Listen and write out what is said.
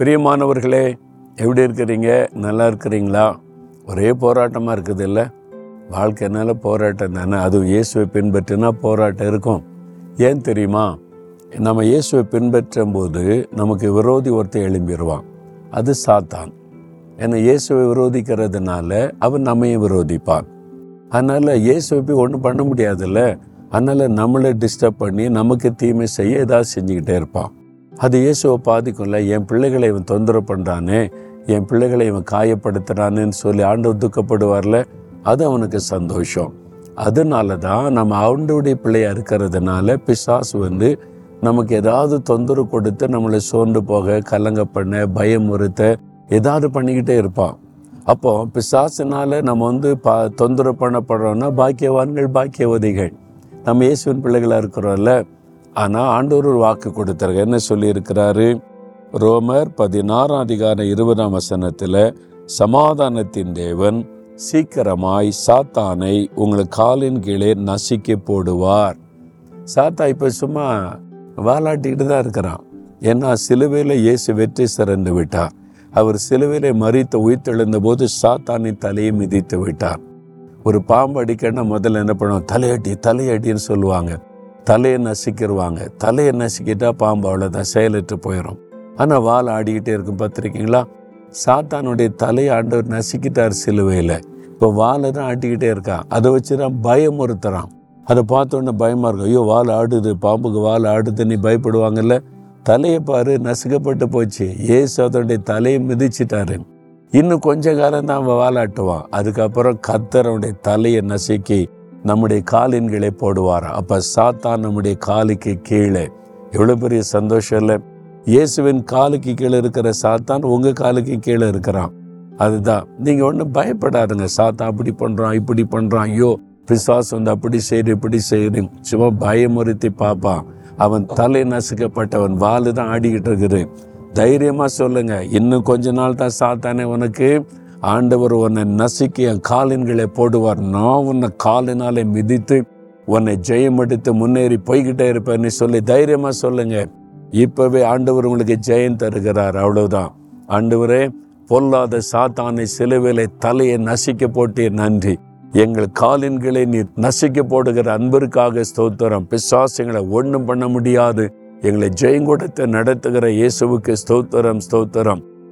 பிரியமானவர்களே எப்படி இருக்கிறீங்க? நல்லா இருக்கிறீங்களா? ஒரே போராட்டமாக இருக்குது இல்லை? வாழ்க்கைனால போராட்டம் தானே? அதுவும் இயேசுவை பின்பற்றினா போராட்டம் இருக்கும். ஏன் தெரியுமா? நம்ம இயேசுவை பின்பற்றும் போது நமக்கு விரோதி ஒருத்தர் எழும்பிடுவான் அது சாத்தான். ஏன்னா இயேசுவை விரோதிக்கிறதுனால அவன் நம்மையும் விரோதிப்பான். அதனால் இயேசுவை போய் ஒன்றும் பண்ண முடியாதுல்ல? அதனால் நம்மளை டிஸ்டர்ப் பண்ணி நமக்கு தீமை செய்ய ஏதாவது செஞ்சுக்கிட்டே இருப்பான். அது இயேசுவை பாதிக்கும்ல என் பிள்ளைகளை இவன் தொந்தரவு பண்ணுறானே என் பிள்ளைகளை இவன் காயப்படுத்துறானேன்னு சொல்லி ஆண்டவர் துக்கப்படுவார்ல அது அவனுக்கு சந்தோஷம். அதனால தான் நம்ம ஆண்டவுடைய பிள்ளையாக இருக்கிறதுனால பிசாசு வந்து நமக்கு ஏதாவது தொந்தரவு கொடுத்து நம்மளை சோர்ந்து போக கலங்க பண்ண பயமுறுத்த ஏதாவது பண்ணிக்கிட்டே இருப்பான். அப்போ பிசாசினால நம்ம வந்து பா தொந்தரவு பண்ணப்படுறோம்னா பாக்கியவான்கள் பாக்கியவதிகள். நம்ம இயேசுவின் பிள்ளைகளாக இருக்கிறோம்ல ஆனால் ஆண்டவர் ஒரு வாக்கு கொடுத்தாரு. என்ன சொல்லியிருக்கிறாரு? ரோமர் பதினாறாம் அதிகார இருபதாம் வசனத்தில் சமாதானத்தின் தேவன் சீக்கிரமாய் சாத்தானை உங்களுக்கு காலின் கீழே நசுக்கி போடுவார். சாத்தா இப்போ சும்மா வாலாட்டிக்கிட்டு தான் இருக்கிறான். ஏன்னா சிலுவையில் இயேசு வெற்றி சிறந்து விட்டார். அவர் சிலுவையில மறித்து உயிர்த்தெழுந்த போது சாத்தானின் தலையை மிதித்து விட்டார். ஒரு பாம்பு அடிக்கன்னா முதல்ல என்ன பண்ணுவோம் தலையடி தலையடின்னு சொல்லுவாங்க. தலையை நசுக்கிடுவாங்க தலையை நசுக்கிட்டால் பாம்பு அவ்வளோதான் செயலற்று போயிடும் ஆனால் வால் ஆடிக்கிட்டே இருக்கும் பார்த்துருக்கீங்களா? சாத்தானுடைய தலையை ஆண்டவர் நசுக்கிட்டார் சிலுவையில். இப்போ வாலை தான் ஆட்டிக்கிட்டே இருக்கான் அதை வச்சு தான் பயமுறுத்துறான் அதை பார்த்தோன்னே பயமாக இருக்கும். ஐயோ வால் ஆடுது பாம்புக்கு வால் ஆடுது நீ பயப்படுவாங்கல்ல? தலையை பாரு நசுக்கப்பட்டு போச்சு. ஏசு அதனுடைய தலையை மிதிச்சிட்டாரு. இன்னும் கொஞ்ச காலம் தான் அவன் வாலாட்டுவான் அதுக்கப்புறம் கத்தரனுடைய தலையை நசுக்கி நம்முடைய காலின்களை போடுவார்? அப்போ சாத்தான் நம்முடைய காலுக்கு கீழே. எவ்வளோ பெரிய சந்தோஷம் இல்லை. இயேசுவின் காலுக்கு கீழே இருக்கிற சாத்தான் உங்கள் காலுக்கு கீழே இருக்கிறான். அதுதான். நீங்கள் ஒன்றும் பயப்படாதுங்க. சாத்தான் அப்படி பண்ணுறான் இப்படி பண்ணுறான் ஐயோ பிசாஸ் வந்து அப்படி செய்யுது இப்படி செய்யுது சும்மா பயமுறுத்தி பார்ப்பான். அவன் தலை நசுக்கப்பட்டவன். வாலு தான் ஆடிக்கிட்டு இருக்குது. தைரியமாக சொல்லுங்க. இன்னும் கொஞ்ச நாள் தான் சாத்தானே உனக்கு ஆண்டவர் உன்னை நசுக்கி என் காலின்களை போடுவார். நான் உன்னை காலினாலே மிதித்து உன்னை ஜெயம் எடுத்து முன்னேறி போய்கிட்டே இருப்பேன்னு சொல்லி தைரியமாக சொல்லுங்க. இப்போவே ஆண்டவர் உங்களுக்கு ஜெயம் தருகிறார். அவ்வளவுதான். ஆண்டவரே பொல்லாத சாத்தானை சிலுவிலை தலையை நசிக்க போட்டே நன்றி. எங்கள் காலின்களை நீர் நசிக்க போடுகிற அன்பிற்காக ஸ்தோத்திரம். பிசாசுங்களை ஒன்றும் பண்ண முடியாது. எங்களை ஜெயங்கூடத்தை நடத்துகிற இயேசுவுக்கு ஸ்தோத்திரம் ஸ்தோத்திரம்.